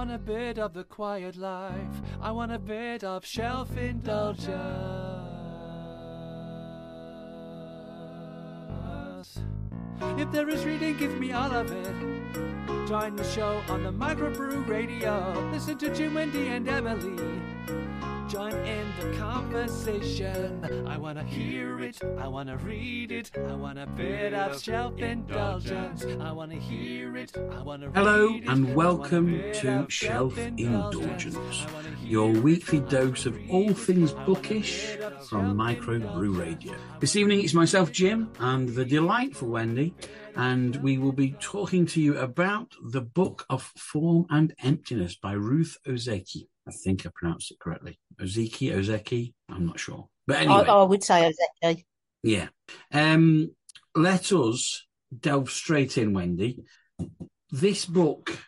want a bit of the quiet life. I want a bit of shelf indulgence. If there is reading, give me all of it. Join the show on the Microbrew Radio. Listen to Jim, Wendy, and Emily. Join in the conversation. I wanna hear it. I wanna read it. I want a bit of shelf indulgence. I wanna hear it. I wanna Hello it. And welcome to Shelf indulgence. Your weekly dose of all things bookish from Micro Brew Radio. This evening it's myself, Jim, and the delightful Wendy, and we will be talking to you about the book of Form and Emptiness by Ruth Ozeki. I think I pronounced it correctly. Ozeki, Ozeki, I'm not sure. But I, anyway. I would say Ozeki. Yeah. Um, let us delve straight in, Wendy. This book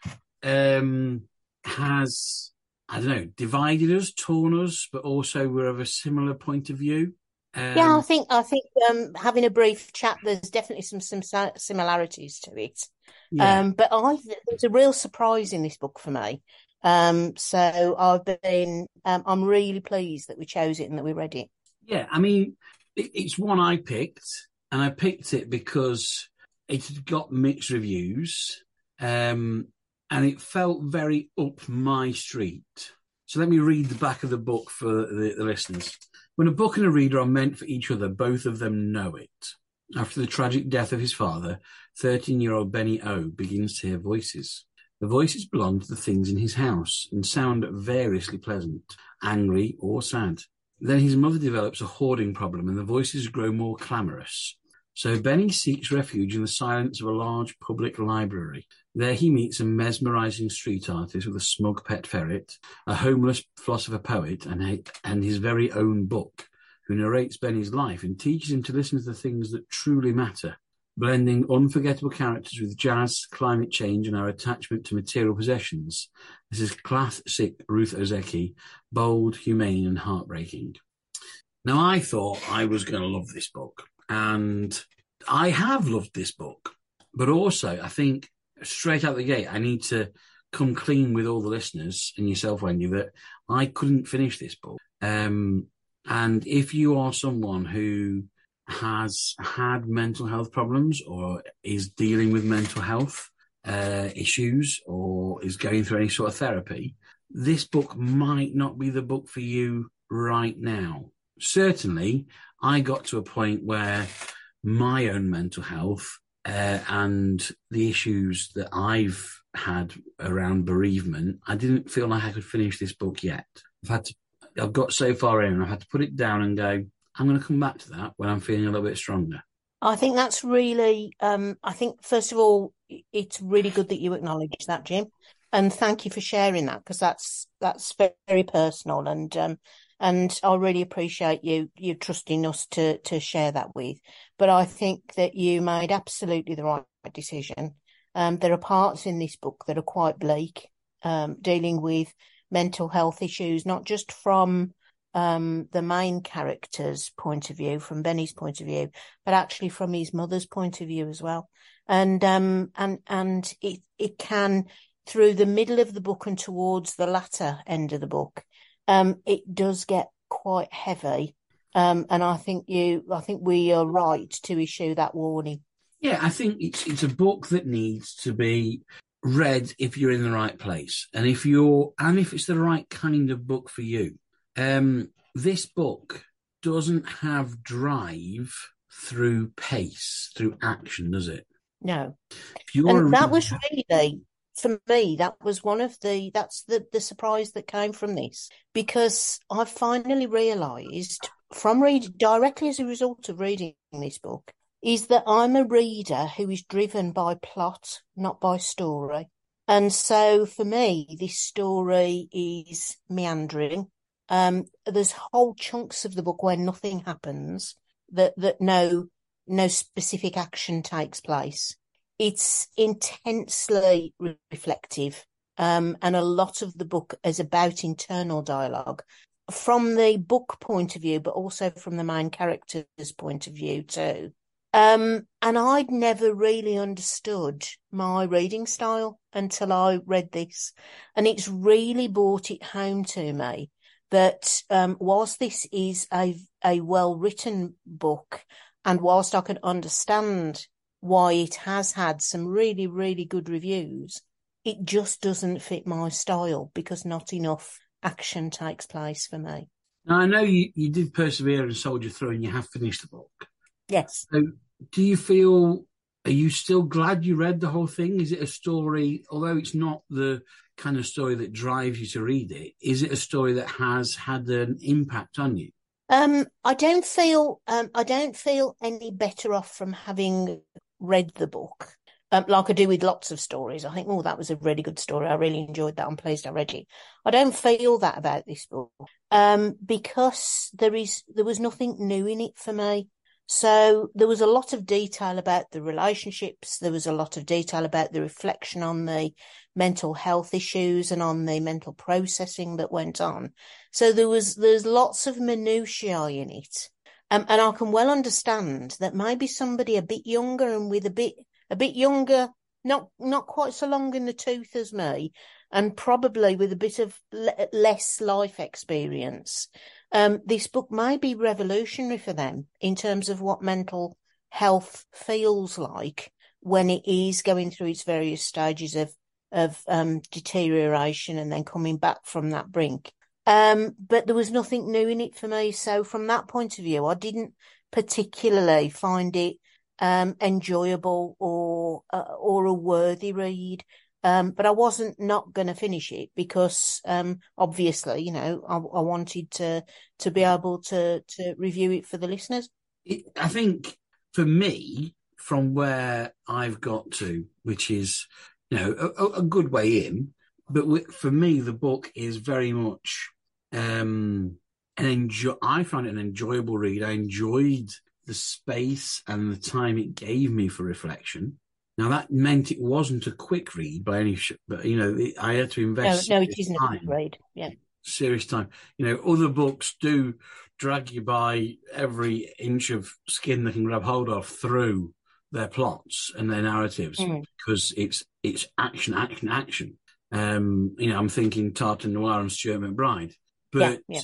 um, has, I don't know, divided us, torn us, but also we're of a similar point of view. Um, Yeah, I think I think um, having a brief chat, there's definitely some some similarities to it. yeah. Um, but I there's a real surprise in this book for me. Um, so I've been um, I'm really pleased that we chose it and that we read it. Yeah, I mean, it, it's one I picked, and I picked it because it had got mixed reviews, um, and it felt very up my street. So let me read the back of the book for the, the listeners. When a book and a reader are meant for each other, both of them know it. After the tragic death of his father, 13 year old Benny O begins to hear voices. The voices belong to the things in his house and sound variously pleasant, angry, or sad. Then his mother develops a hoarding problem and the voices grow more clamorous. So Benny seeks refuge in the silence of a large public library. There he meets a mesmerizing street artist with a smug pet ferret, a homeless philosopher poet, and, and his very own book, who narrates Benny's life and teaches him to listen to the things that truly matter. Blending unforgettable characters with jazz, climate change, and our attachment to material possessions. This is classic Ruth Ozeki, bold, humane, and heartbreaking. Now, I thought I was going to love this book, and I have loved this book, but also I think straight out the gate, I need to come clean with all the listeners and yourself, Wendy, that I couldn't finish this book. Um, and if you are someone who has had mental health problems or is dealing with mental health uh, issues or is going through any sort of therapy, this book might not be the book for you right now. Certainly, I got to a point where my own mental health uh, and the issues that I've had around bereavement, I didn't feel like I could finish this book yet. I've had to, I've got so far in, I've had to put it down and go. I'm going to come back to that when I'm feeling a little bit stronger. I think that's really um, I think first of all it's really good that you acknowledge that, Jim, and thank you for sharing that because that's that's very personal and um, and I really appreciate you you trusting us to to share that with. But I think that you made absolutely the right decision. Um, there are parts in this book that are quite bleak, um, dealing with mental health issues, not just from um, the main character's point of view, from Benny's point of view, but actually from his mother's point of view as well. And um, and and it it can through the middle of the book and towards the latter end of the book, um, it does get quite heavy. Um, and I think you, I think we are right to issue that warning. Yeah, I think it's it's a book that needs to be read if you're in the right place and if you're and if it's the right kind of book for you. Um, this book doesn't have drive through pace, through action, does it? No, and that was really for me. That was one of the that's the the surprise that came from this because I finally realised from read directly as a result of reading this book is that I'm a reader who is driven by plot, not by story. And so for me, this story is meandering. Um, there's whole chunks of the book where nothing happens, that, that no, no specific action takes place. It's intensely re- reflective. Um, and a lot of the book is about internal dialogue from the book point of view, but also from the main character's point of view too. Um, and I'd never really understood my reading style until I read this. And it's really brought it home to me that um, whilst this is a, a well written book, and whilst I can understand why it has had some really, really good reviews, it just doesn't fit my style because not enough action takes place for me. Now, I know you, you did persevere and soldier through and you have finished the book. Yes. So, do you feel, are you still glad you read the whole thing? Is it a story, although it's not the kind of story that drives you to read it, is it a story that has had an impact on you? Um, I don't feel um, I don't feel any better off from having read the book. Um, like I do with lots of stories. I think, oh, that was a really good story. I really enjoyed that. I'm pleased I read it. I don't feel that about this book um, because there is there was nothing new in it for me. So there was a lot of detail about the relationships. There was a lot of detail about the reflection on the mental health issues and on the mental processing that went on. So there was there's lots of minutiae in it. Um, and I can well understand that maybe somebody a bit younger and with a bit a bit younger, not not quite so long in the tooth as me, and probably with a bit of le- less life experience. Um, this book may be revolutionary for them in terms of what mental health feels like when it is going through its various stages of of um, deterioration and then coming back from that brink. Um, but there was nothing new in it for me. So from that point of view, I didn't particularly find it um, enjoyable or uh, or a worthy read. Um, but I wasn't not going to finish it because um, obviously, you know, I, I, wanted to to be able to to review it for the listeners. I think for me, from where I've got to, which is you know a, a good way in, but for me, the book is very much um, an enjoy. I find it an enjoyable read. I enjoyed the space and the time it gave me for reflection. Now that meant it wasn't a quick read by any, sh- but you know, it, I had to invest. No, no, it isn't time, a quick read. Yeah, serious time. You know, other books do drag you by every inch of skin they can grab hold of through their plots and their narratives mm. because it's it's action, action, action. Um, you know, I'm thinking Tartan Noir and Stuart MacBride, but yeah, yeah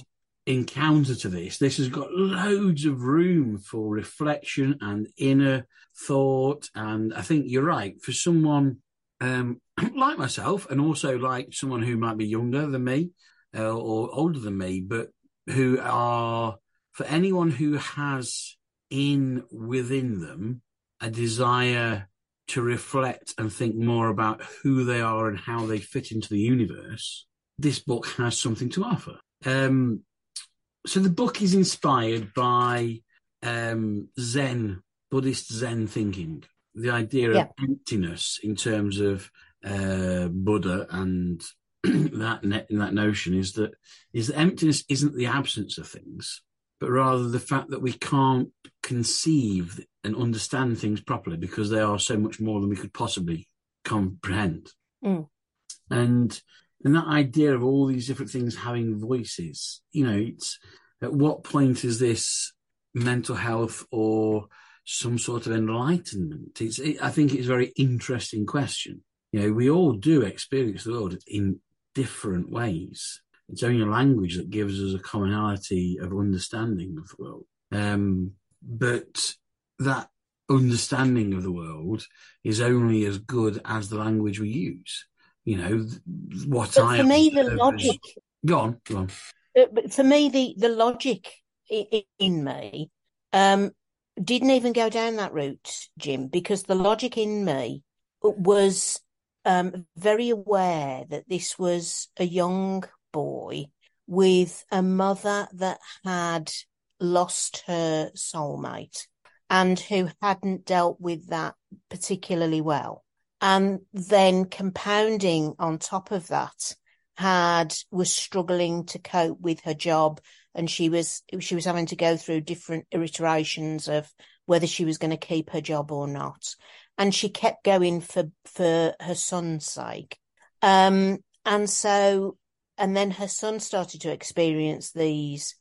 in counter to this, this has got loads of room for reflection and inner thought. And I think you're right. For someone um, like myself, and also like someone who might be younger than me uh, or older than me, but who are, for anyone who has in within them a desire to reflect and think more about who they are and how they fit into the universe, this book has something to offer. Um, so the book is inspired by um, Zen, Buddhist Zen thinking, the idea yeah. of emptiness in terms of uh, Buddha and that ne- that notion is that is that emptiness isn't the absence of things, but rather the fact that we can't conceive and understand things properly because they are so much more than we could possibly comprehend. Mm. And and that idea of all these different things having voices, you know, it's at what point is this mental health or some sort of enlightenment? It's, it, I think it's a very interesting question. You know, we all do experience the world in different ways. It's only language that gives us a commonality of understanding of the world. Um, but that understanding of the world is only as good as the language we use you know what but I for me the logic. Go on, go on. But for me, the the logic in, in me um, didn't even go down that route, Jim, because the logic in me was um, very aware that this was a young boy with a mother that had lost her soulmate and who hadn't dealt with that particularly well and then compounding on top of that had was struggling to cope with her job and she was she was having to go through different iterations of whether she was going to keep her job or not. And she kept going for for her son's sake. Um and so and then her son started to experience these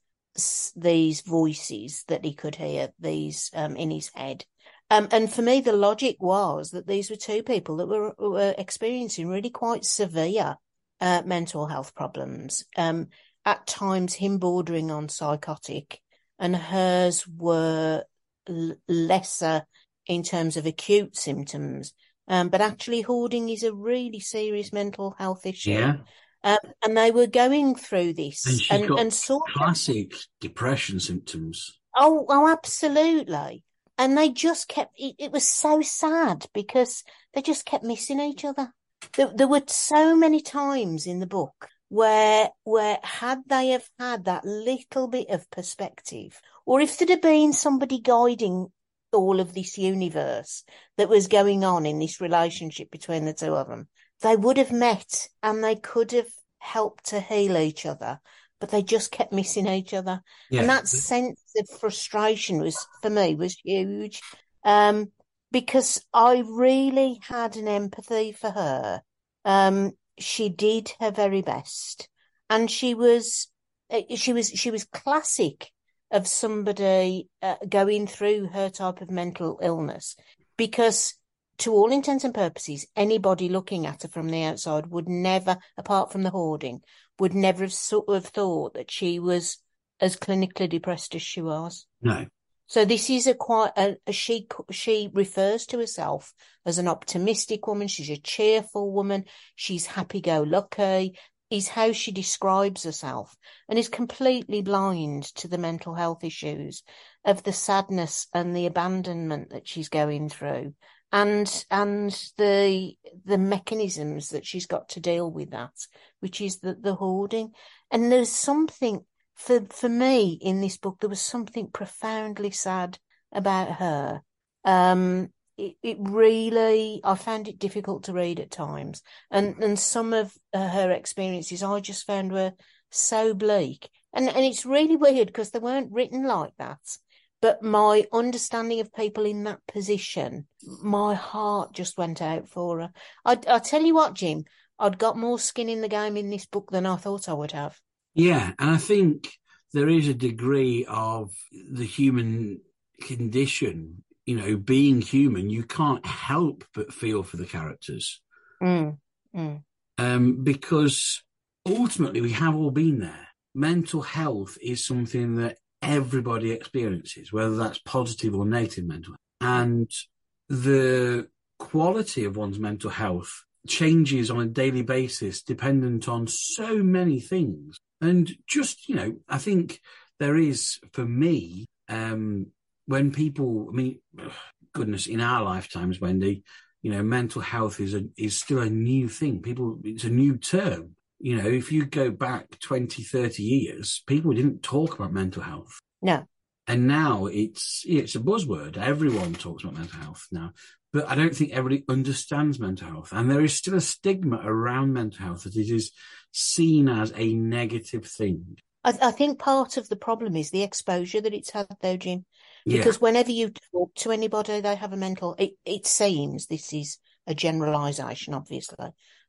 these voices that he could hear these um in his head Um, and for me, the logic was that these were two people that were, were experiencing really quite severe uh, mental health problems. Um, at times, him bordering on psychotic, and hers were l- lesser in terms of acute symptoms. Um, but actually, hoarding is a really serious mental health issue. Yeah. Um, and they were going through this And and, and sort of classic depression symptoms. Oh, oh, absolutely. And they just kept, it, it was so sad because they just kept missing each other. There, there were so many times in the book where, where had they have had that little bit of perspective, or if there'd have been somebody guiding all of this universe that was going on in this relationship between the two of them, they would have met and they could have helped to heal each other, but they just kept missing each other. Yeah. And that sense of frustration was, for me, was huge. Um, because I really had an empathy for her. Um, she did her very best and she was, eh, she was, she was classic of somebody uh, going through her type of mental illness because to all intents and purposes, anybody looking at her from the outside would never, apart from the hoarding, would never have sort of thought that she was as clinically depressed as she was. No. So this is a quite a, a she she refers to herself as an optimistic woman. She's a cheerful woman. She's happy go lucky. Is how she describes herself, and is completely blind to the mental health issues of the sadness and the abandonment that she's going through, and and the the mechanisms that she's got to deal with that, which is the the hoarding. And there's something for for me in this book there was something profoundly sad about her. Um it, it really i found it difficult to read at times. And and some of her experiences i just found were so bleak. And and it's really weird because they weren't written like that but my understanding of people in that position my heart just went out for her i i tell you what jim i'd got more skin in the game in this book than i thought i would have Yeah, and I think there is a degree of the human condition. You know, being human, you can't help but feel for the characters Mm, mm. um, because ultimately we have all been there. Mental health is something that everybody experiences, whether that's positive or negative mental. And the quality of one's mental health changes on a daily basis dependent on so many things. And just, you know, I think there is for me, um, when people, I mean, goodness, in our lifetimes, Wendy, you know, mental health is a, is still a new thing. People, it's a new term. You know, if you go back 20, 30 years, people didn't talk about mental health. no And now it's it's a buzzword. Everyone talks about mental health now, but I don't think everybody understands mental health, and there is still a stigma around mental health that it is seen as a negative thing. I, I think part of the problem is the exposure that it's had, though, Jim. Yeah, Because whenever you talk to anybody, they have a mental. It, it seems this is a generalisation, obviously,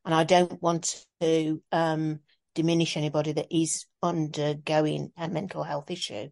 and I don't want to um, diminish anybody that is undergoing a mental health issue.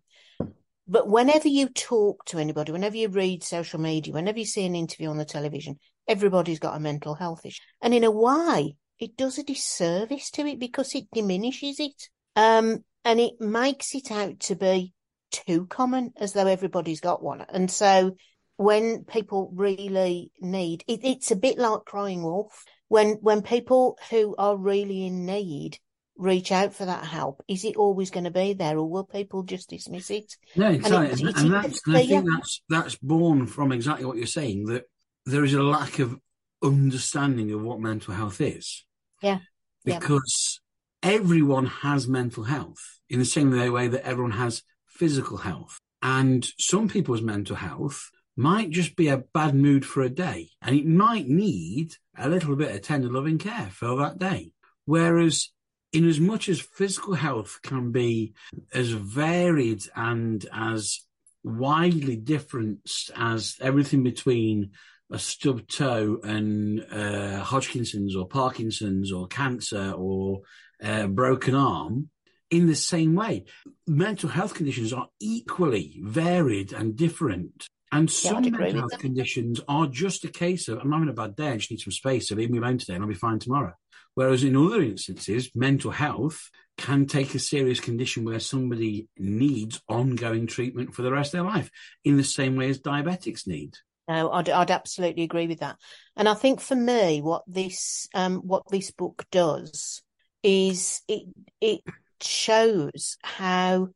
But whenever you talk to anybody, whenever you read social media, whenever you see an interview on the television, everybody's got a mental health issue, and in a way, it does a disservice to it because it diminishes it. Um, and it makes it out to be too common as though everybody's got one. And so when people really need it, it's a bit like crying wolf. When when people who are really in need reach out for that help, is it always going to be there or will people just dismiss it? no, it- exactly, and, it's and that's and I think that's that's born from exactly what you're saying that there is a lack of understanding of what mental health is. Yeah, yeah. because everyone has mental health in the same way that everyone has physical health. And some people's mental health might just be a bad mood for a day, and it might need a little bit of tender loving care for that day. Whereas, in as much as physical health can be as varied and as widely different as everything between a stub toe and uh, Hodgkinson's or Parkinson's or cancer or uh, broken arm, in the same way, mental health conditions are equally varied and different. And Yeah, some mental health conditions are just a case of I'm having a bad day, I just need some space, so leave me alone today and I'll be fine tomorrow. Whereas in other instances, mental health can take a serious condition where somebody needs ongoing treatment for the rest of their life, in the same way as diabetics need. No, I'd, I'd absolutely agree with that. And I think for me, what this um, what this book does is it it shows how.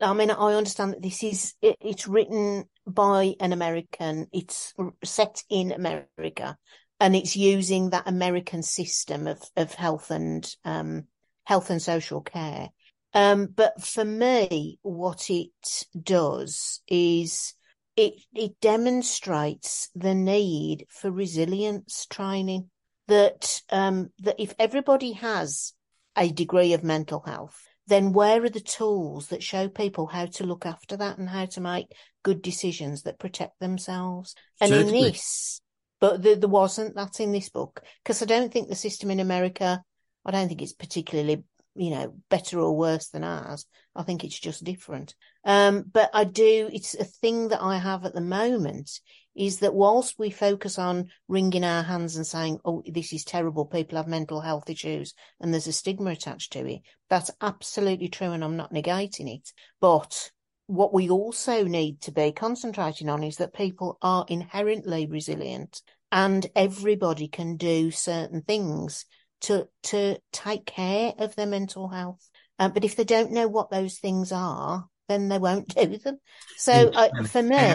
I mean, I understand that this is it, it's written by an American. It's set in America, and it's using that American system of of health and um, health and social care. Um, but for me, what it does is it it demonstrates the need for resilience training that um that if everybody has a degree of mental health then where are the tools that show people how to look after that and how to make good decisions that protect themselves? And in this but there, there wasn't that in this book because i don't think the system in america i don't think it's particularly you know better or worse than ours. I think it's just different. Um, but I do, it's a thing that I have at the moment is that whilst we focus on wringing our hands and saying, oh, this is terrible, people have mental health issues and there's a stigma attached to it, that's absolutely true and I'm not negating it. But what we also need to be concentrating on is that people are inherently resilient and everybody can do certain things to, to take care of their mental health. Uh, but if they don't know what those things are, then they won't do them. So uh, for me,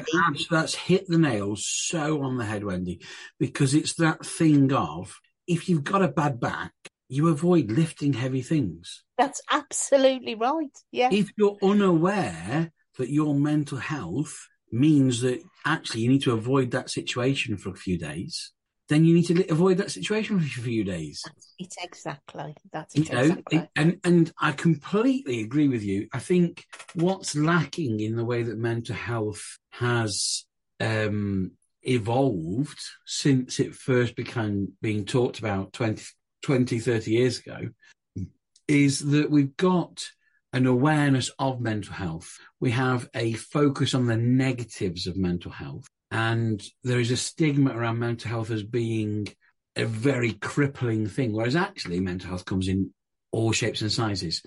that's hit the nail so on the head, Wendy, because it's that thing of if you've got a bad back, you avoid lifting heavy things. that's absolutely right. Yeah. If you're unaware that your mental health means that actually you need to avoid that situation for a few days, then you need to avoid that situation for a few days. That's it exactly. That's You know, exactly. and and I completely agree with you. I think what's lacking in the way that mental health has um, evolved since it first began being talked about 20, 20, 30 years ago is that we've got an awareness of mental health. We have a focus on the negatives of mental health. And there is a stigma around mental health as being a very crippling thing, whereas actually mental health comes in all shapes and sizes.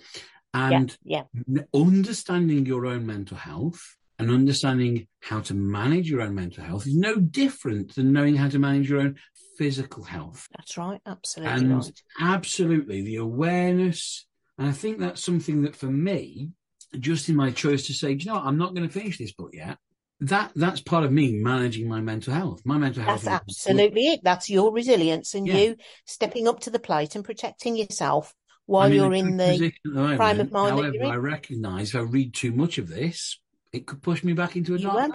And yeah. n- understanding your own mental health and understanding how to manage your own mental health is no different than knowing how to manage your own physical health. That's right. Absolutely And right. absolutely the awareness. And I think that's something that for me, just in my choice to say, "Do you know, what? I'm not going to finish this book yet. That that's part of me managing my mental health. My mental health. That's is- absolutely it. That's your resilience and Yeah. you stepping up to the plate and protecting yourself while I'm you're in the the prime of mind However. I recognise if I read too much of this, it could push me back into a dark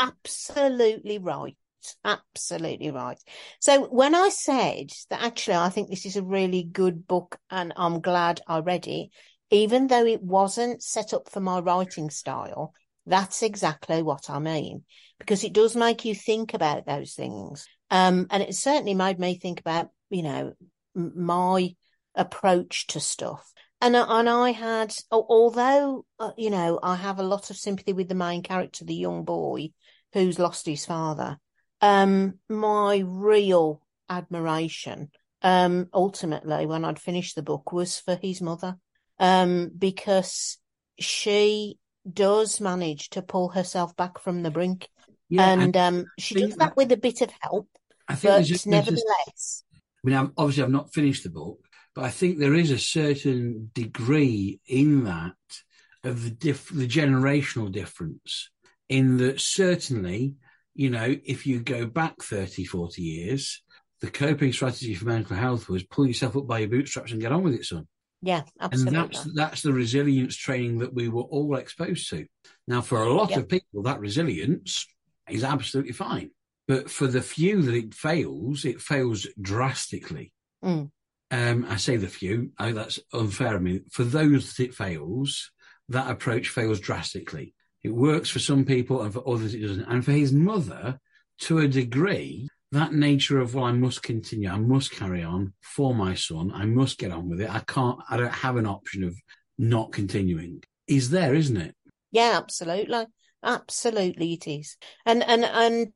absolutely right. Absolutely right. So when I said that actually I think this is a really good book and I'm glad I read it, even though it wasn't set up for my writing style, that's exactly what I mean. Because it does make you think about those things. Um, and it certainly made me think about, you know, my approach to stuff. And, and I had, although, uh, you know, I have a lot of sympathy with the main character, the young boy who's lost his father. Um, my real admiration, um, ultimately, when I'd finished the book, was for his mother, um, because she does manage to pull herself back from the brink, Yeah, and um, she does that that- with a bit of help, I think but just, there's just- nevertheless, I mean, I've, obviously, I've not finished the book, but I think there is a certain degree in that of the diff- the generational difference. In that, certainly, you know, if you go back 30, 40 years, the coping strategy for mental health was pull yourself up by your bootstraps and get on with it, son. Yeah, absolutely. And that's that's the resilience training that we were all exposed to. Now, for a lot Yep. of people, that resilience is absolutely fine. But for the few that it fails, it fails drastically. Mm. Um, I say the few, I, that's unfair. I mean, for those that it fails, that approach fails drastically. It works for some people and for others it doesn't. And for his mother, to a degree, that nature of, well, I must continue, I must carry on for my son, I must get on with it. I can't, I don't have an option of not continuing, is there, isn't it? Yeah, absolutely. Absolutely, it is. And and and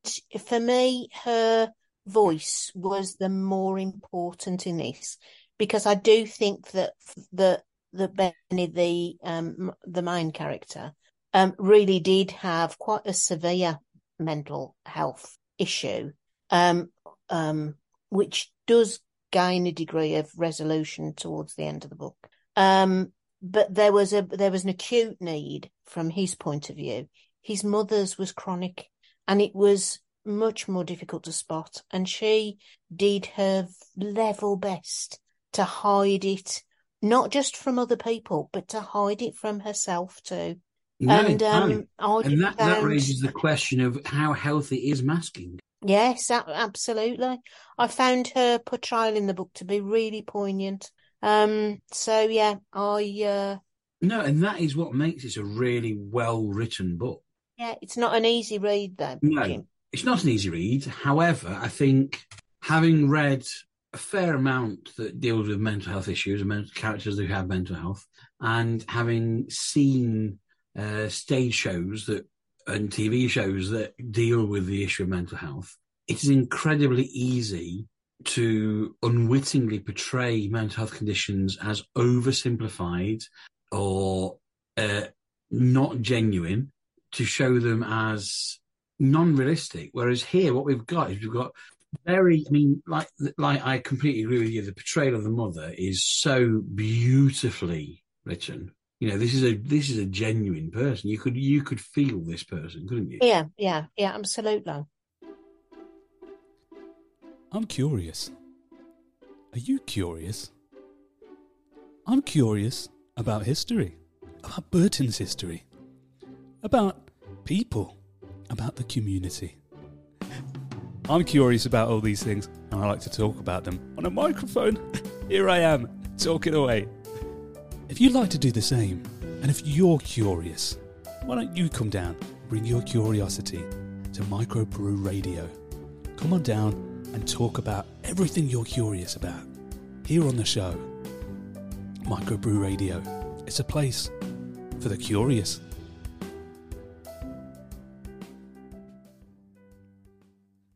for me, her voice was the more important in this because I do think that the the Benny, the um the main character, um really did have quite a severe mental health issue, um um which does gain a degree of resolution towards the end of the book. Um, but there was a there was an acute need from his point of view. His mother's was chronic, and it was much more difficult to spot. And she did her level best to hide it, not just from other people, but to hide it from herself too. No, and um, I and that, that raises the question of how healthy is masking. Yes, absolutely. I found her portrayal in the book to be really poignant. Um, so yeah, I uh, No, and that is what makes it a really well written book. yeah, it's not an easy read though, No. Jim. It's not an easy read. However, I think having read a fair amount that deals with mental health issues and mental characters who have mental health, and having seen uh, stage shows that and TV shows that deal with the issue of mental health, it is incredibly easy to unwittingly portray mental health conditions as oversimplified or uh, not genuine to show them as non-realistic. Whereas here, what we've got is we've got very. I mean, like like I completely agree with you. The portrayal of the mother is so beautifully written. You know, this is a this is a genuine person. You could you could feel this person, couldn't you? Yeah, yeah, yeah, absolutely. I'm curious. Are you curious? I'm curious about history, about Burton's history, about people, about the community. I'm curious about all these things, and I like to talk about them on a microphone. Here I am, talking away. If you'd like to do the same, and if you're curious, why don't you come down, bring your curiosity to Microbrew Radio? Come on down and talk about everything you're curious about here on the show. Microbrew Radio. It's a place for the curious.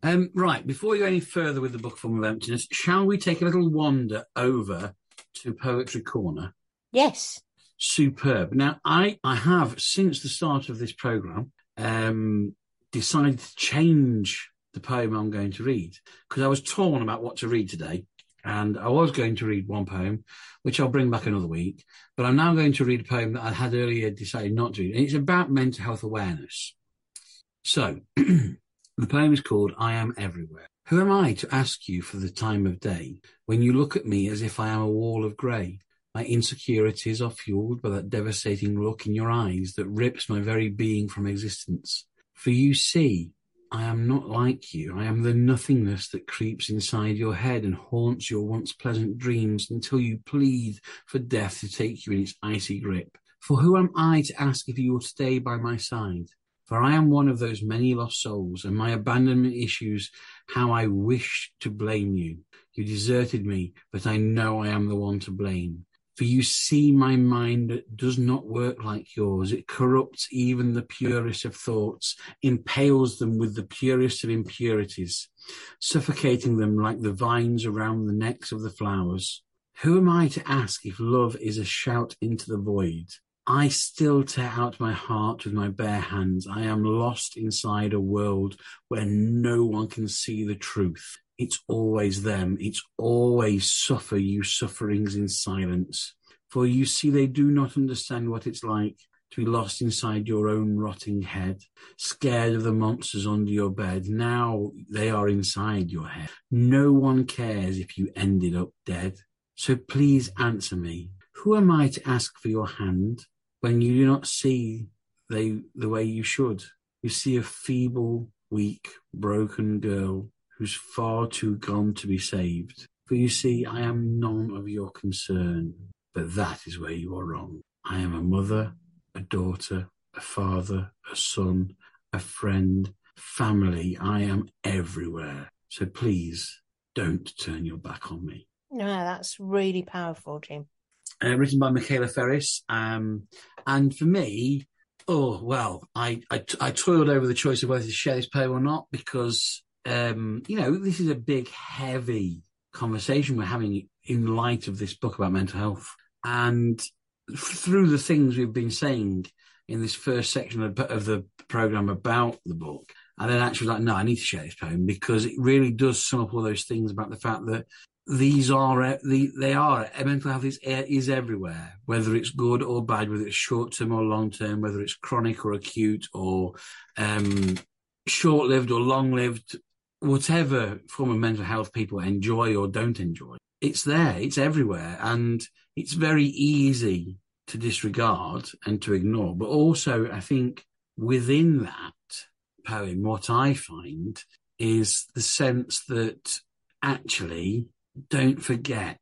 Um, right, before we go any further with the book Form of Emptiness, shall we take a little wander over to Poetry Corner? Yes. Superb. Now, I, I have, since the start of this programme, um, decided to change the poem I'm going to read because I was torn about what to read today. And I was going to read one poem, which I'll bring back another week, but I'm now going to read a poem that I had earlier decided not to read. And it's about mental health awareness. So, the poem is called I Am Everywhere. Who am I to ask you for the time of day when you look at me as if I am a wall of grey? My insecurities are fueled by that devastating look in your eyes that rips my very being from existence. For you see, I am not like you. I am the nothingness that creeps inside your head and haunts your once pleasant dreams until you plead for death to take you in its icy grip. For who am I to ask if you will stay by my side? For I am one of those many lost souls, and my abandonment issues how I wish to blame you. You deserted me, but I know I am the one to blame. For you see my mind does not work like yours. It corrupts even the purest of thoughts, impales them with the purest of impurities, suffocating them like the vines around the necks of the flowers. Who am I to ask if love is a shout into the void? I still tear out my heart with my bare hands. I am lost inside a world where no one can see the truth. It's always them. It's always suffer you sufferings in silence. For you see, they do not understand what it's like to be lost inside your own rotting head, scared of the monsters under your bed. Now they are inside your head. No one cares if you ended up dead. So please answer me. Who am I to ask for your hand when you do not see they the way you should? You see a feeble, weak, broken girl who's far too gone to be saved. For you see, I am none of your concern. But that is where you are wrong. I am a mother, a daughter, a father, a son, a friend, family. I am everywhere. So please don't turn your back on me. No, that's really powerful, Jim. Uh, written by Michaela Ferris. Um, and for me, Oh well, I, I I toiled over the choice of whether to share this poem or not because um, you know this is a big, heavy conversation we're having in light of this book about mental health, and through the things we've been saying in this first section of, of the program about the book, and then actually like, no, I need to share this poem because it really does sum up all those things about the fact that these are the they are mental health is is everywhere, whether it's good or bad, whether it's short term or long term, whether it's chronic or acute or um, short lived or long lived, whatever form of mental health people enjoy or don't enjoy, it's there, it's everywhere, and it's very easy to disregard and to ignore. But also, I think within that poem, what I find is the sense that actually don't forget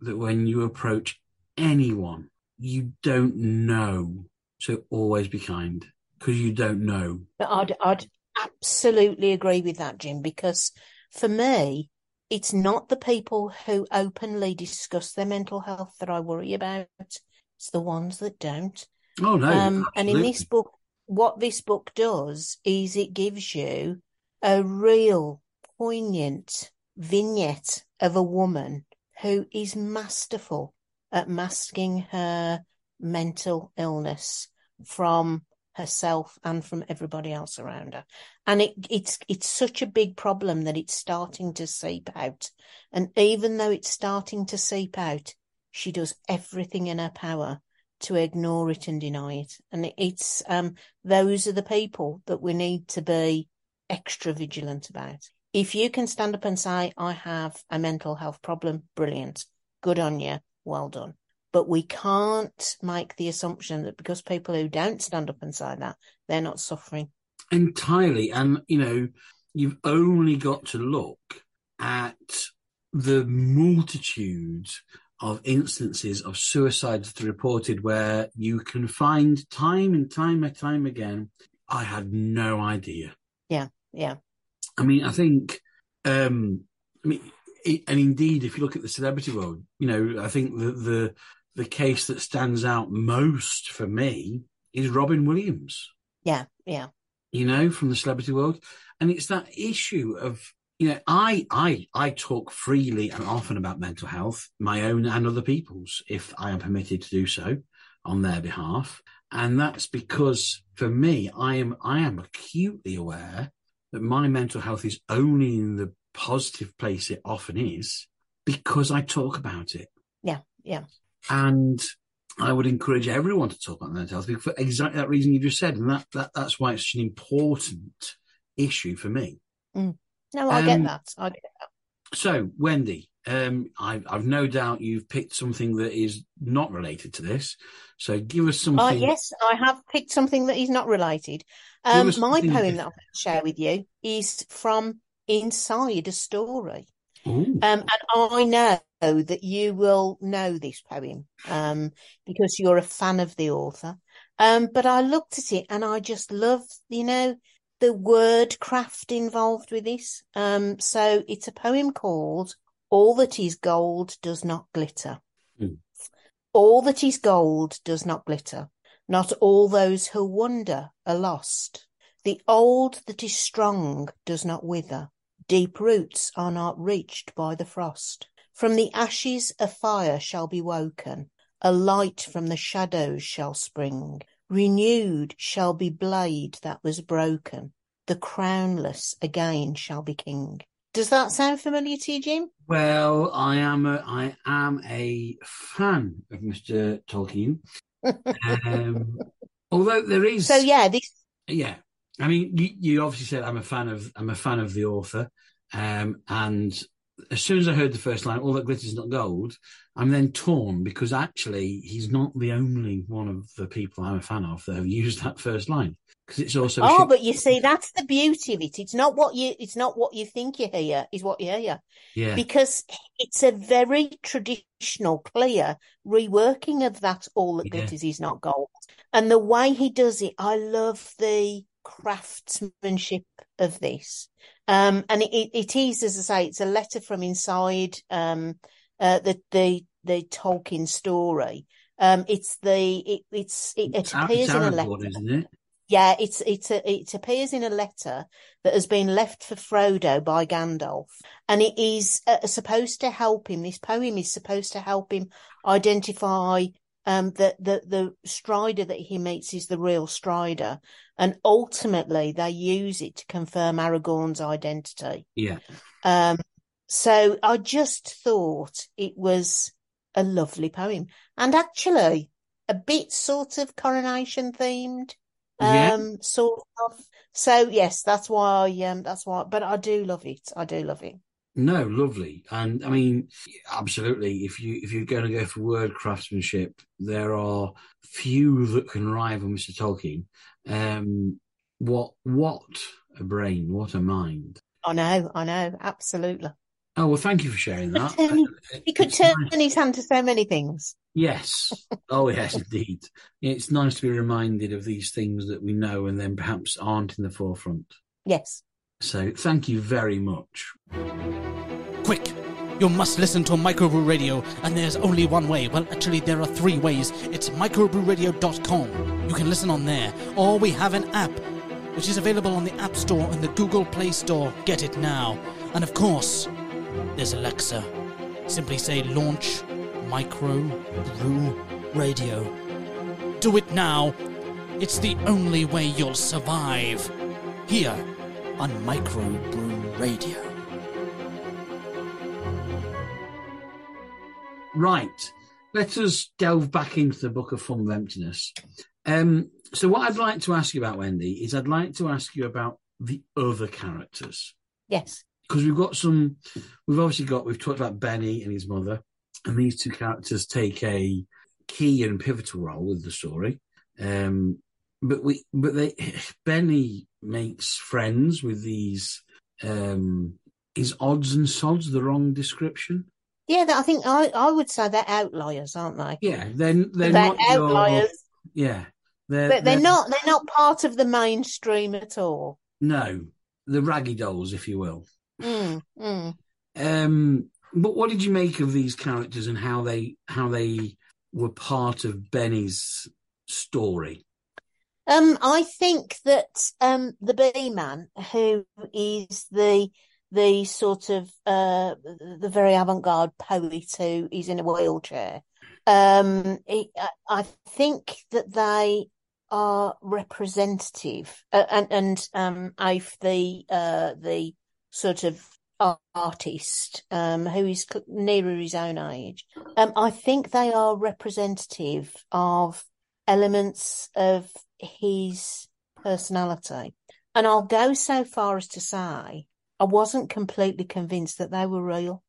that when you approach anyone, you don't know. So always be kind because you don't know. I'd, I'd absolutely agree with that, Jim, because for me, it's not the people who openly discuss their mental health that I worry about. It's the ones that don't. Oh, no. Um, and in this book, what this book does is it gives you a real poignant vignette of a woman who is masterful at masking her mental illness from herself and from everybody else around her. And it, it's it's such a big problem that it's starting to seep out. And even though it's starting to seep out, she does everything in her power to ignore it and deny it. And it's um those are the people that we need to be extra vigilant about. If you can stand up and say, I have a mental health problem, brilliant. Good on you. Well done. But we can't make the assumption that because people who don't stand up and say that, they're not suffering. Entirely. And, you know, you've only got to look at the multitude of instances of suicides that are reported where you can find time and time and time again, I had no idea. Yeah, yeah. I mean, I think, um, I mean, it, and indeed, if you look at the celebrity world, you know, I think the, the the case that stands out most for me is Robin Williams. Yeah, yeah. You know, from the celebrity world, and it's that issue of you know, I I I talk freely and often about mental health, my own and other people's, if I am permitted to do so on their behalf, and that's because for me, I am I am acutely aware that my mental health is only in the positive place it often is because I talk about it. Yeah, yeah. And I would encourage everyone to talk about mental health for exactly that reason you just said, and that, that that's why it's such an important issue for me. Mm. No, I um, get that. I get that. So, Wendy, um, I, I've no doubt you've picked something that is not related to this. So, give us something. Uh, yes, I have picked something that is not related. Um, my poem that I'm going to share with you is from Inside a Story. Um, and I know that you will know this poem um, because you're a fan of the author. Um, but I looked at it and I just love, you know, the word craft involved with this. Um, so it's a poem called All That Is Gold Does Not Glitter. Mm. All that is gold does not glitter. Not all those who wander are lost. The old that is strong does not wither. Deep roots are not reached by the frost. From the ashes a fire shall be woken. A light from the shadows shall spring. Renewed shall be blade that was broken. The crownless again shall be king. Does that sound familiar to you, Jim? Well, I am a, I am a fan of Mr. Tolkien. um, although there is so yeah, this yeah. I mean, you, you, obviously said I'm a fan of I'm a fan of the author, um, and as soon as I heard the first line, "All that glitters is not gold," I'm then torn because actually he's not the only one of the people I'm a fan of that have used that first line because it's also. Oh, but you see, that's the beauty of it. It's not what you. It's not what you think you hear. Is what you hear. Yeah. Because it's a very traditional, clear reworking of that. All that yeah. glitters is not gold, and the way he does it, I love the craftsmanship of this. Um, and it, it is, as I say, it's a letter from inside um, uh, the the the Tolkien story. Um, it's the it, it's it, it appears it's in a letter. isn't it? Yeah, it's it's a, it appears in a letter that has been left for Frodo by Gandalf, and it is uh, supposed to help him. This poem is supposed to help him identify um, that the the Strider that he meets is the real Strider, and ultimately they use it to confirm Aragorn's identity. Yeah. Um, so I just thought it was a lovely poem, and actually a bit sort of coronation themed Yeah. um sort of so yes that's why I um that's why but I do love it I do love it No, lovely. And I mean, absolutely. If you if you're going to go for word craftsmanship, there are few that can rival Mr. Tolkien. Um, what what a brain, what a mind. I know I know absolutely Oh well, thank you for sharing that. Um, he could It's turn nice. his hand to so many things Yes. Oh yes, indeed. It's nice to be reminded of these things that we know and then perhaps aren't in the forefront. yes So thank you very much. Quick! You must listen to Microbrew Radio, and there's only one way. Well, actually, there are three ways. It's microbrewradio.com. You can listen on there. Or we have an app, which is available on the App Store and the Google Play Store. Get it now. And of course, there's Alexa. Simply say launch Microbrew Radio. Do it now. It's the only way you'll survive. Here on Microbrew Radio. Right. Let us delve back into the Book of Form and Emptiness. Um, so, what I'd like to ask you about, Wendy, is I'd like to ask you about the other characters. yes Because we've got some, we've obviously got, we've talked about Benny and his mother, and these two characters take a key and pivotal role with the story. Um, but we, but they, Benny makes friends with these, um, is odds and sods the wrong description? yeah I think I I would say they're outliers aren't they Yeah, then they're, they're not your- outliers yeah, they're, but they're not they're not part of the mainstream at all No, the raggy dolls, if you will. mm, mm. Um, but what did you make of these characters and how they how they were part of Benny's story? Um, I think that um the bee man, who is the the sort of uh the very avant-garde poet who is in a wheelchair, um, I, think that they are representative, uh, and and um, I've the uh the sort of artist um who is nearer his own age. Um, I think they are representative of elements of his personality. And I'll go so far as to say I wasn't completely convinced that they were real.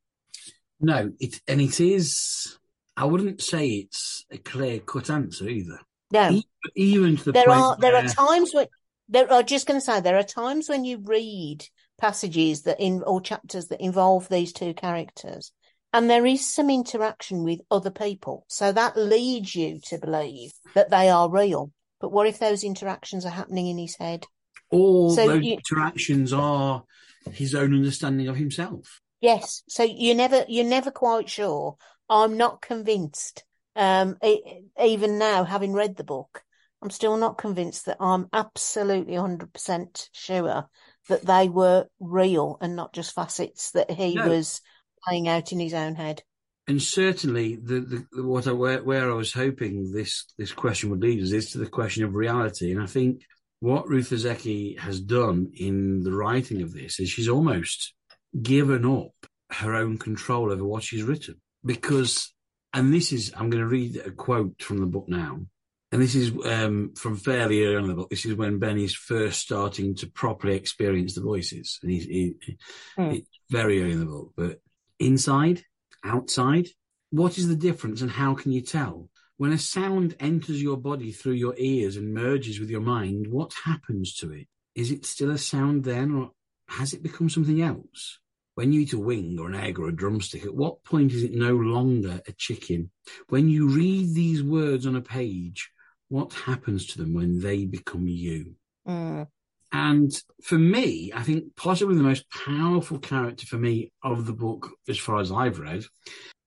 No, it and it is. I wouldn't say it's a clear cut answer either. No, E- Even to the there are there are times when there are just going to say there are times when you read passages that in or chapters that involve these two characters and there is some interaction with other people so that leads you to believe that they are real but what if those interactions are happening in his head all so those you- interactions are his own understanding of himself. Yes, so you're never you're never quite sure. I'm not convinced. Um, e- even now, having read the book, I'm still not convinced that I'm absolutely 100% sure that they were real and not just facets that he No. was playing out in his own head. And certainly, the, the what I where, where I was hoping this this question would lead us is to the question of reality. And I think what Ruth Ozeki has done in the writing of this is she's almost given up her own control over what she's written because, and this is I'm going to read a quote from the book now. And this is um, from fairly early on in the book. This is when Benny's first starting to properly experience the voices, and he's he, it's very early in the book. But inside, outside, what is the difference, and how can you tell? When a sound enters your body through your ears and merges with your mind, what happens to it? Is it still a sound then, or has it become something else? When you eat a wing or an egg or a drumstick, at what point is it no longer a chicken? When you read these words on a page, what happens to them when they become you? Mm. And for me, I think possibly the most powerful character for me of the book, as far as I've read,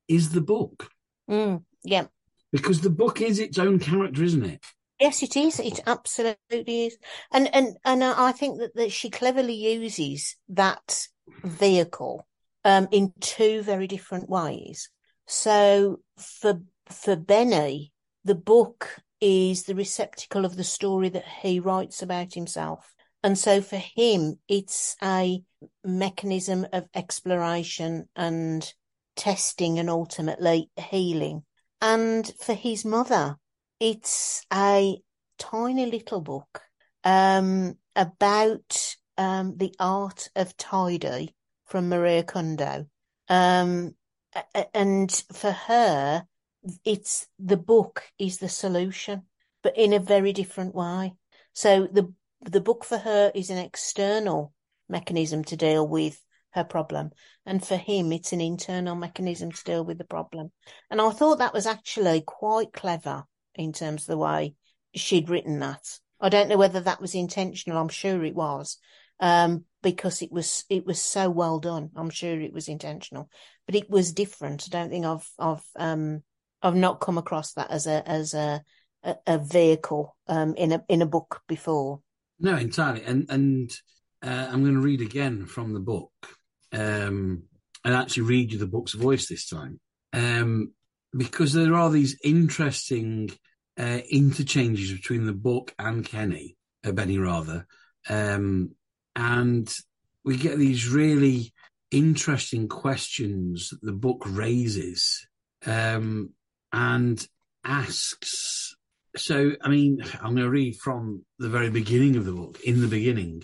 is the book. Mm. Yeah, because the book is its own character, isn't it? Yes, it is. It absolutely is. And and and I think that, that she cleverly uses that vehicle um, in two very different ways. So for for Benny, the book is the receptacle of the story that he writes about himself. And so for him, it's a mechanism of exploration and testing and ultimately healing. And for his mother, it's a tiny little book um, about um, the art of tidy from Maria Kondo. Um, and for her, it's the book is the solution, but in a very different way. So the the book for her is an external mechanism to deal with her problem. And for him, it's an internal mechanism to deal with the problem. And I thought that was actually quite clever in terms of the way she'd written that. I don't know whether that was intentional. I'm sure it was, um, because it was it was so well done. I'm sure it was intentional, but it was different. I don't think I've I've um, I've not come across that as a as a a, a vehicle um, in a in a book before. No, entirely. And and uh, I'm going to read again from the book, um, and actually read you the book's voice this time, um, because there are these interesting uh, interchanges between the book and Kenny, uh, Benny rather, um, and we get these really interesting questions that the book raises um, and asks. So, I mean, I'm going to read from the very beginning of the book. In the beginning,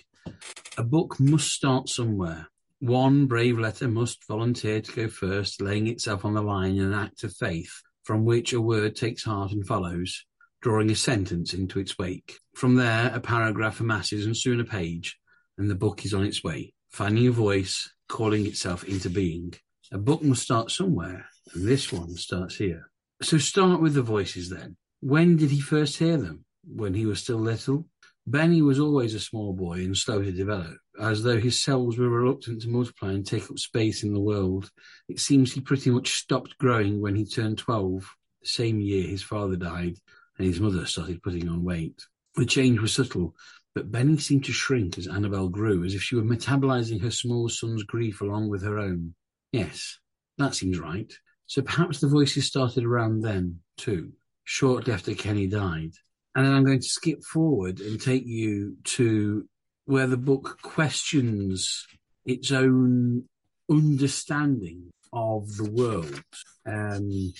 a book must start somewhere. One brave letter must volunteer to go first, laying itself on the line in an act of faith, from which a word takes heart and follows, drawing a sentence into its wake. From there, a paragraph amasses and soon a page, and the book is on its way, finding a voice, calling itself into being. A book must start somewhere, and this one starts here. So start with the voices then. When did he first hear them? When he was still little? Benny was always a small boy and slow to develop. As though his cells were reluctant to multiply and take up space in the world, it seems he pretty much stopped growing when he turned 12, the same year his father died and his mother started putting on weight. The change was subtle, but Benny seemed to shrink as Annabel grew, as if she were metabolizing her small son's grief along with her own. Yes, that seems right. So perhaps the voices started around then, too, shortly after Kenny died. And then I'm going to skip forward and take you to where the book questions its own understanding of the world. Um,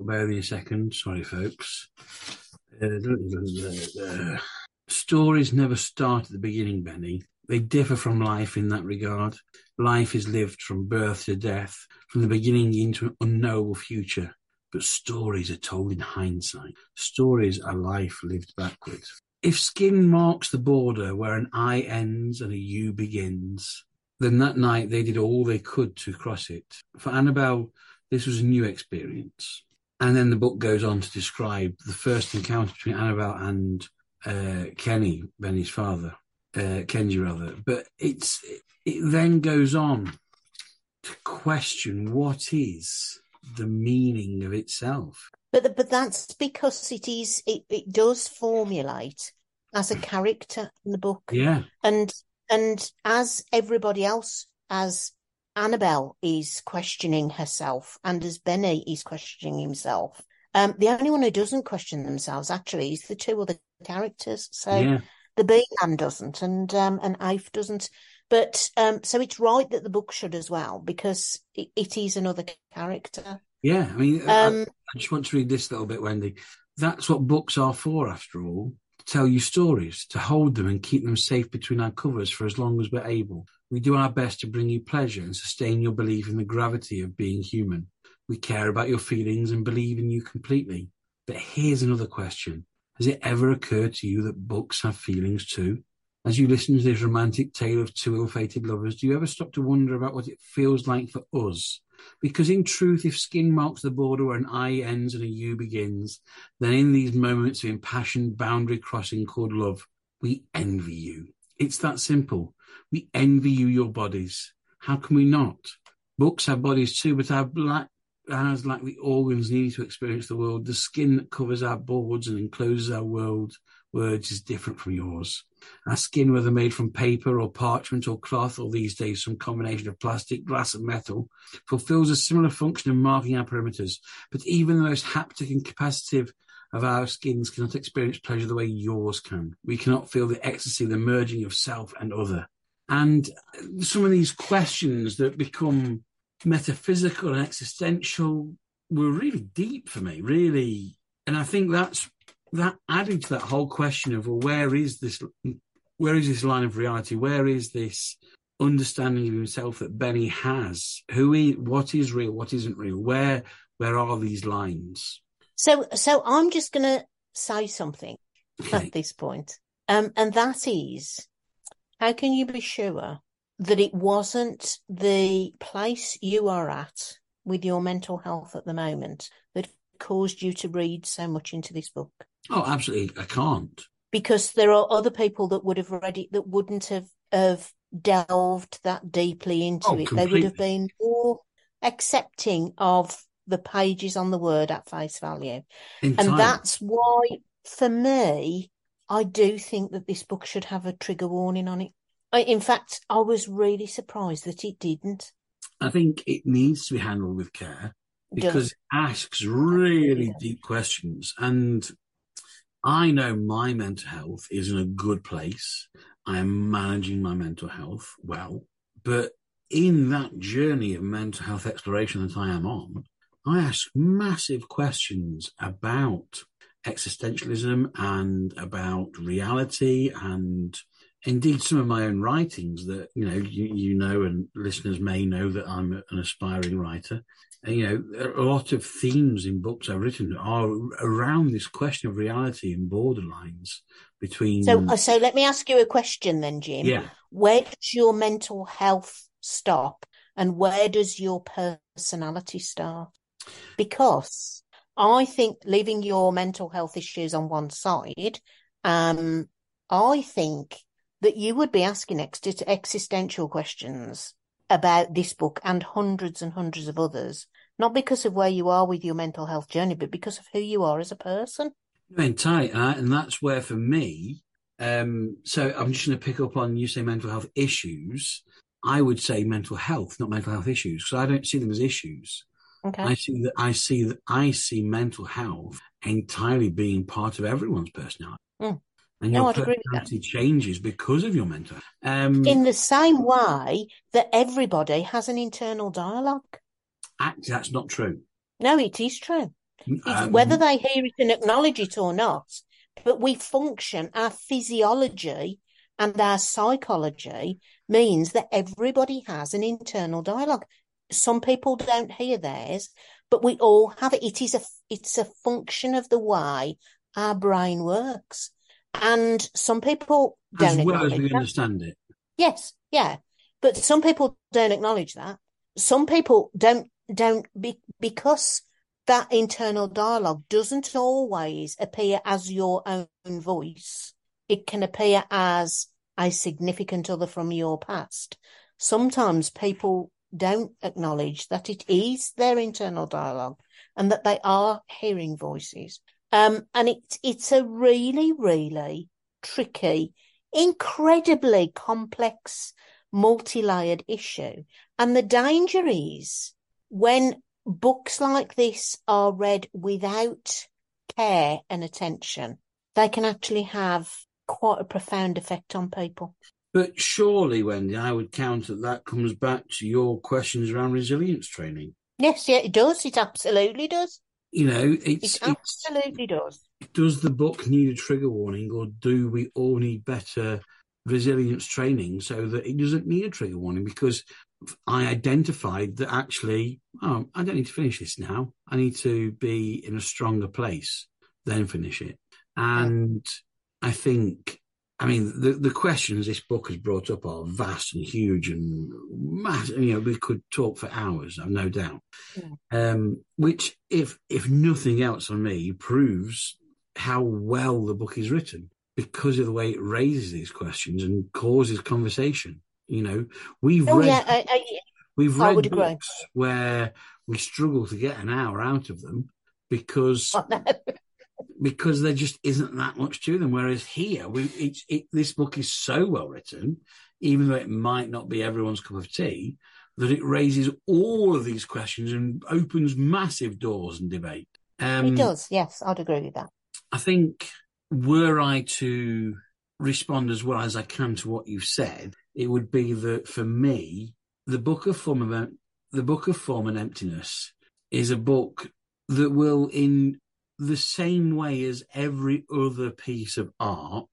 bear me a second. Sorry, folks. Uh, stories never start at the beginning, Benny. They differ from life in that regard. Life is lived from birth to death, from the beginning into an unknowable future. But stories are told in hindsight. Stories are life lived backwards. If skin marks the border where an I ends and a U begins, then that night they did all they could to cross it. For Annabel, this was a new experience. And then the book goes on to describe the first encounter between Annabel and uh, Kenny, Benny's father, uh, Kenji rather. But it's it then goes on to question what is the meaning of itself. But but that's because it is it, it does formulate as a character in the book. Yeah. And and as everybody else, as Annabel is questioning herself and as Benny is questioning himself, um, the only one who doesn't question themselves actually is the two other characters. So Yeah. the bee man doesn't and um and Ife doesn't. But um so it's right that the book should as well because it, it is another character. Yeah. I mean, I, Um I just want to read this little bit, Wendy. That's what books are for, after all. To tell you stories, to hold them and keep them safe between our covers for as long as we're able. We do our best to bring you pleasure and sustain your belief in the gravity of being human. We care about your feelings and believe in you completely. But here's another question. Has it ever occurred to you that books have feelings too? As you listen to this romantic tale of two ill-fated lovers, do you ever stop to wonder about what it feels like for us? Because in truth, if skin marks the border where an I ends and a U begins, then in these moments of impassioned boundary crossing called love, we envy you. It's that simple. We envy you your bodies. How can we not? Books have bodies too, but our black has like the organs needed to experience the world. The skin that covers our boards and encloses our world words is different from yours. Our skin, whether made from paper or parchment or cloth, or these days some combination of plastic, glass, and metal, fulfills a similar function in marking our perimeters. But even the most haptic and capacitive of our skins cannot experience pleasure the way yours can. We cannot feel the ecstasy, the merging of self and other. And some of these questions that become metaphysical and existential were really deep for me, really. And I think that's that added to that whole question of well, where is this where is this line of reality? Where is this understanding of himself that Benny has? Who he what is real, what isn't real? Where where are these lines? So so I'm just gonna say something Okay. at this point. Um and that is how can you be sure that it wasn't the place you are at with your mental health at the moment that caused you to read so much into this book? Oh, absolutely. I can't. because there are other people that would have read it that wouldn't have have delved that deeply into Oh, it. They would have been more accepting of the pages on the word at face value. And that's why, for me, I do think that this book should have a trigger warning on it. I, in fact, I was really surprised that it didn't. I think it needs to be handled with care because does. it asks really deep questions. And I know my mental health is in a good place. I am managing my mental health well. But in that journey of mental health exploration that I am on, I ask massive questions about existentialism and about reality and indeed some of my own writings that you know you, you know and listeners may know that i'm an aspiring writer you know a lot of themes in books i've written are around this question of reality and borderlines between So, uh, so let me ask you a question then, Jim. yeah Where does your mental health stop and where does your personality start? Because I think leaving your mental health issues on one side, um, I think that you would be asking ex- existential questions about this book and hundreds and hundreds of others, not because of where you are with your mental health journey, but because of who you are as a person. entirely and, that's where for me um so i'm just going to pick up on you say mental health issues i would say mental health not mental health issues because i don't see them as issues Okay. I see that I see that I see mental health entirely being part of everyone's personality. Mm. And No, your I'd agree with that. personality changes because of your mental health. Um, In the same way that everybody has an internal dialogue. Act, that's not true. No, it is true. Um, whether they hear it and acknowledge it or not, but we function, our physiology and our psychology means that everybody has an internal dialogue. Some people don't hear theirs, but we all have it. It is a, it's a function of the way our brain works. And some people don't well as we that. understand it. Yes, yeah. But some people don't acknowledge that. Some people don't don't be, because that internal dialogue doesn't always appear as your own voice. It can appear as a significant other from your past. Sometimes people don't acknowledge that it is their internal dialogue and that they are hearing voices. Um, and it's it's a really, really tricky incredibly complex, multi-layered issue. And the danger is when books like this are read without care and attention, they can actually have quite a profound effect on people. But surely, Wendy, I would counter that comes back to your questions around resilience training. Yes, yeah, it does. It absolutely does. You know, It it's, it's absolutely does. does the book need a trigger warning, or do we all need better resilience training so that it doesn't need a trigger warning? Because I identified that actually, oh, I don't need to finish this now. I need to be in a stronger place, then finish it. And I think, I mean, the, the questions this book has brought up are vast and huge and massive. You know, we could talk for hours, I've no doubt. Um, which, if if nothing else on me, proves how well the book is written because of the way it raises these questions and causes conversation. You know, we've Oh read yeah, I, I, we've I read would agree. books where we struggle to get an hour out of them because know. because there just isn't that much to them. Whereas here, we it's, it, this book is so well written, even though it might not be everyone's cup of tea, that it raises all of these questions and opens massive doors and debate. Um, It does, yes, I'd agree with that. I think were I to respond as well as I can to what you've said, it would be that for me, the book of form of the book of form and emptiness is a book that will, in the same way as every other piece of art,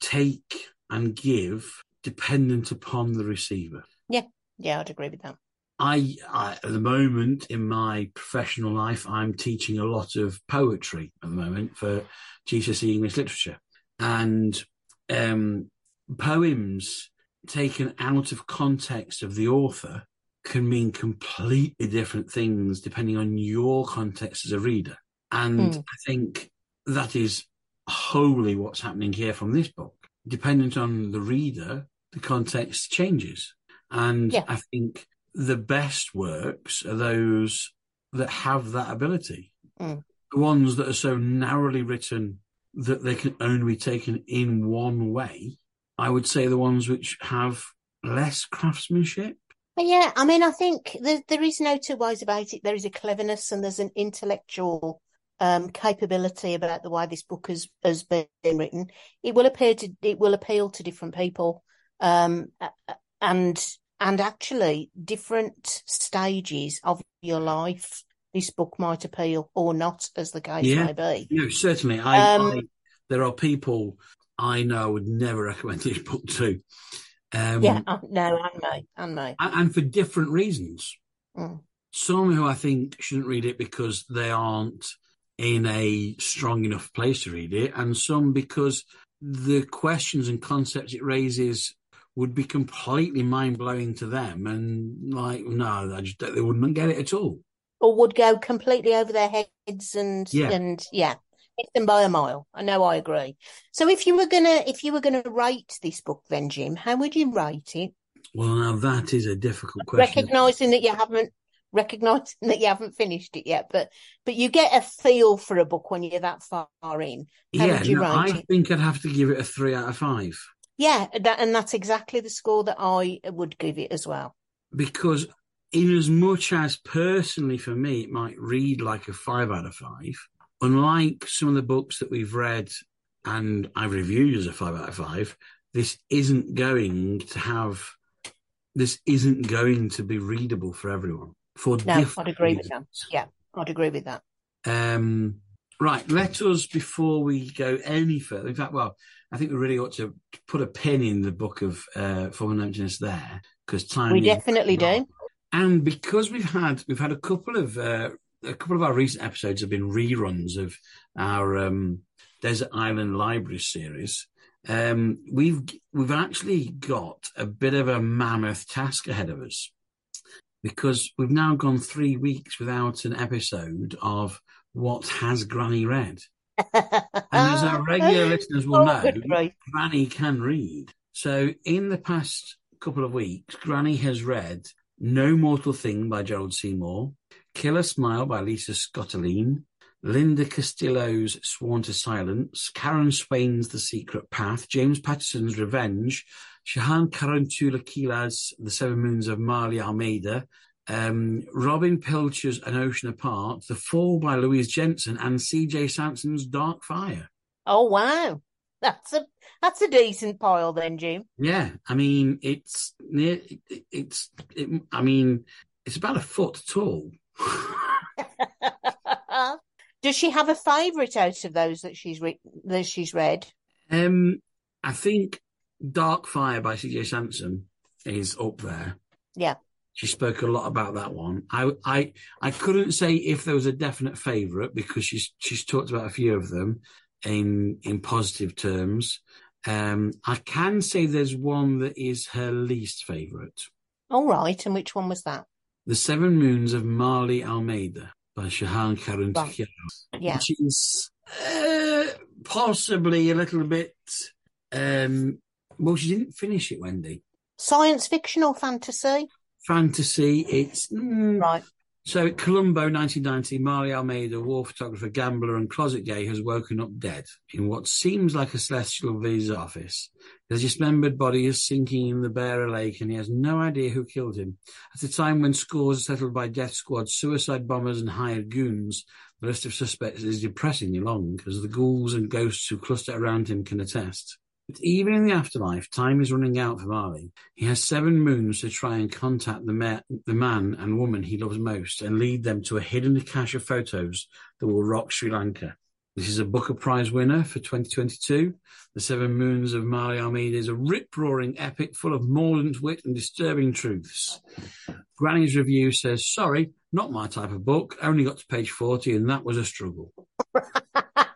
take and give dependent upon the receiver. Yeah, yeah, I'd agree with that. I, I at the moment in my professional life, I'm teaching a lot of poetry at the moment for GCSE English literature, and um, poems taken out of context of the author can mean completely different things depending on your context as a reader. And Hmm. I think that is wholly what's happening here from this book. Dependent on the reader, the context changes. And Yeah. I think the best works are those that have that ability. Mm. The ones that are so narrowly written that they can only be taken in one way. I would say the ones which have less craftsmanship. But yeah, I mean, I think there, there is no two ways about it. There is a cleverness and there's an intellectual um, capability about the way this book has, has been written. It will appear to it will appeal to different people, um, and and actually different stages of your life. This book might appeal or not, as the case Yeah. may be. No, certainly. I, Um, I there are people I know would never recommend this book to. Um, Yeah, no, and me, and me. and, and for different reasons. Mm. Some who I think shouldn't read it because they aren't in a strong enough place to read it, and some because the questions and concepts it raises would be completely mind blowing to them, and like, no, I just they wouldn't get it at all. Or would go completely over their heads and Yeah. and yeah hit them by a mile i know i agree so if you were gonna if you were gonna rate this book then jim how would you rate it Well, now that is a difficult question. recognizing that you haven't recognizing that you haven't finished it yet but but you get a feel for a book when you're that far in how yeah, would you no, I it think I'd have to give it a three out of five. yeah that, and that's exactly the score that i would give it as well because in as much as personally for me it might read like a five out of five unlike some of the books that we've read and i've reviewed as a five out of five this isn't going to have this isn't going to be readable for everyone for No, I'd agree with that. Yeah. i'd agree with that Um, right, let us, before we go any further, in fact, well, I think we really ought to put a pin in the book of uh, Form and Emptiness there, because time we definitely do And because we've had we've had a couple of uh, a couple of our recent episodes have been reruns of our um, Desert Island Library series. Um, we've we've actually got a bit of a mammoth task ahead of us because we've now gone three weeks without an episode of what has Granny read. And as our regular listeners will Oh, know. Granny can read. So in the past couple of weeks, Granny has read No Mortal Thing by Gerald Seymour, Killer Smile by Lisa Scottoline, Linda Castillo's Sworn to Silence, Karen Swan's The Secret Path, James Patterson's Revenge, Shehan Karunatilaka's The Seven Moons of Maali Almeida, um, Robin Pilcher's An Ocean Apart, The Fall by Louise Jensen, and CJ Sansom's Dark Fire. Oh wow, that's a that's a decent pile then, Jim. Yeah, I mean it's near. it- It's. It, I mean it's about a foot tall. Does she have a favourite out of those that she's re- that she's read? um, I think Dark Fire by C.J. Sansom is up there. Yeah. She spoke a lot about that one. I I I couldn't say if there was a definite favourite because she's she's talked about a few of them in in positive terms. Um, I can say there's one that is her least favourite. All right, and which one was that? The Seven Moons of Maali Almeida by Shehan Karun Right. Yeah, which is uh, possibly a little bit. Um, well, she didn't finish it, Wendy. science fiction or fantasy? Fantasy. It's mm, Right. So Colombo 1990, Maali Almeida, war photographer, gambler and closet gay has woken up dead in what seems like a celestial visa office. His dismembered body is sinking in the Beira Lake and he has no idea who killed him. At a time when scores are settled by death squads, suicide bombers and hired goons, the list of suspects is depressingly long, as the ghouls and ghosts who cluster around him can attest. But even in the afterlife, time is running out for Maali. He has seven moons to try and contact the, ma- the man and woman he loves most and lead them to a hidden cache of photos that will rock Sri Lanka. This is a Booker Prize winner for 2022. The Seven Moons of Maali Almeida is a rip-roaring epic full of mordant wit and disturbing truths. Granny's review says, sorry, not my type of book. Only got to page 40 and that was a struggle.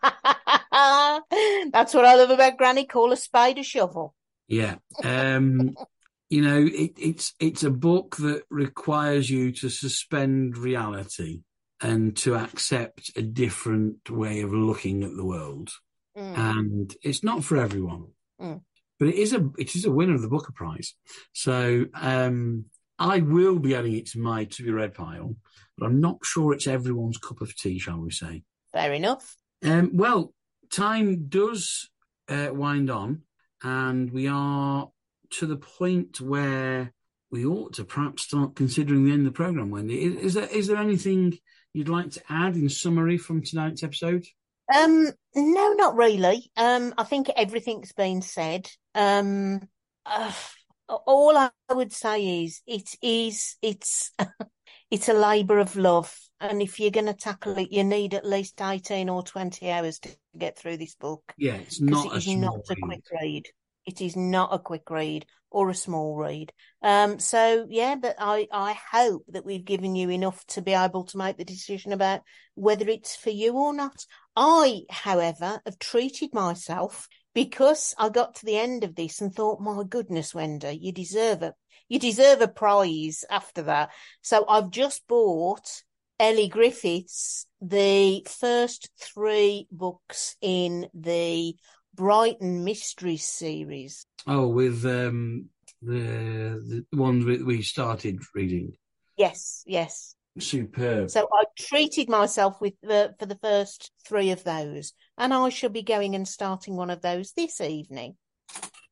That's what I love about Granny. Call a spade a shovel. Yeah. Um, you know, it, it's it's a book that requires you to suspend reality and to accept a different way of looking at the world. Mm. And it's not for everyone. Mm. But it is a it is a winner of the Booker Prize. So um, I will be adding it to my to be read pile, but I'm not sure it's everyone's cup of tea, shall we say. Fair enough. Um, well, time does uh, wind on, and we are to the point where we ought to perhaps start considering the end of the program. Wendy, is, is there is there anything you'd like to add in summary from tonight's episode? Um, no, not really. Um, I think everything's been said. Um, uh, all I would say is it is it's it's a labour of love, and if you're going to tackle it, you need at least eighteen or twenty hours to get through this book. Yeah, it's not it a is not a quick read. It is not a quick read or a small read. Um, so yeah, but I, I hope that we've given you enough to be able to make the decision about whether it's for you or not. I, however, have treated myself because I got to the end of this and thought, my goodness, Wendy, you deserve a, you deserve a prize after that. So I've just bought Elly Griffiths, the first three books in the Brighton Mysteries series. Oh, with um, the the ones we, we started reading. Yes, yes. Superb. So I treated myself with the for the first three of those, and I shall be going and starting one of those this evening.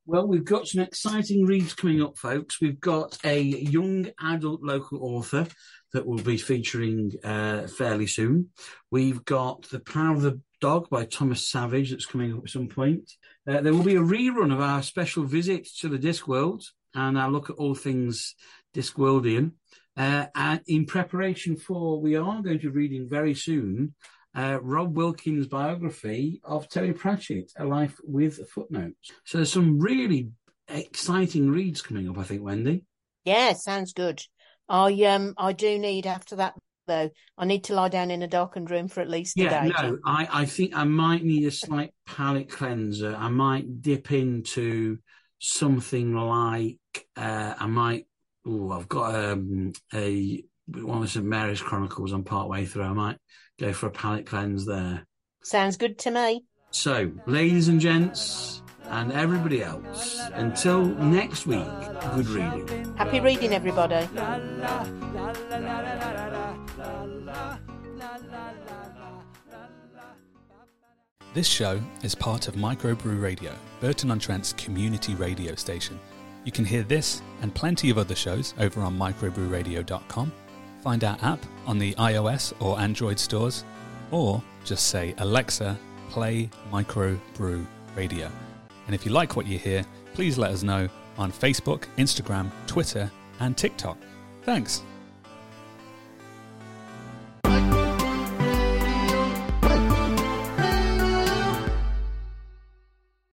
Well, we've got some exciting reads coming up, folks. We've got a young adult local author that will be featuring uh, fairly soon. We've got The Power of the Dog by Thomas Savage that's coming up at some point. Uh, there will be a rerun of our special visit to the Discworld and our look at all things Discworldian. Uh, and in preparation for, we are going to be reading very soon uh, Rob Wilkins' biography of Terry Pratchett, A Life with Footnotes. So there's some really exciting reads coming up, I think, Wendy. Yeah, sounds good. I um I do need after that though. I need to lie down in a darkened room for at least a Yeah, no, I, I think I might need a slight palate cleanser. I might dip into something like uh, I might. Oh, I've got um, a one of St Mary's Chronicles. I'm part way through. I might go for a palate cleanse there. Sounds good to me. So, ladies and gents, and everybody else, until next week, good reading. Happy reading, everybody. This show is part of Microbrew Radio, Burton on Trent's community radio station. You can hear this and plenty of other shows over on microbrewradio.com. Find our app on the iOS or Android stores, or just say, Alexa, play Microbrew Radio. And if you like what you hear, please let us know on Facebook, Instagram, Twitter, and TikTok. Thanks.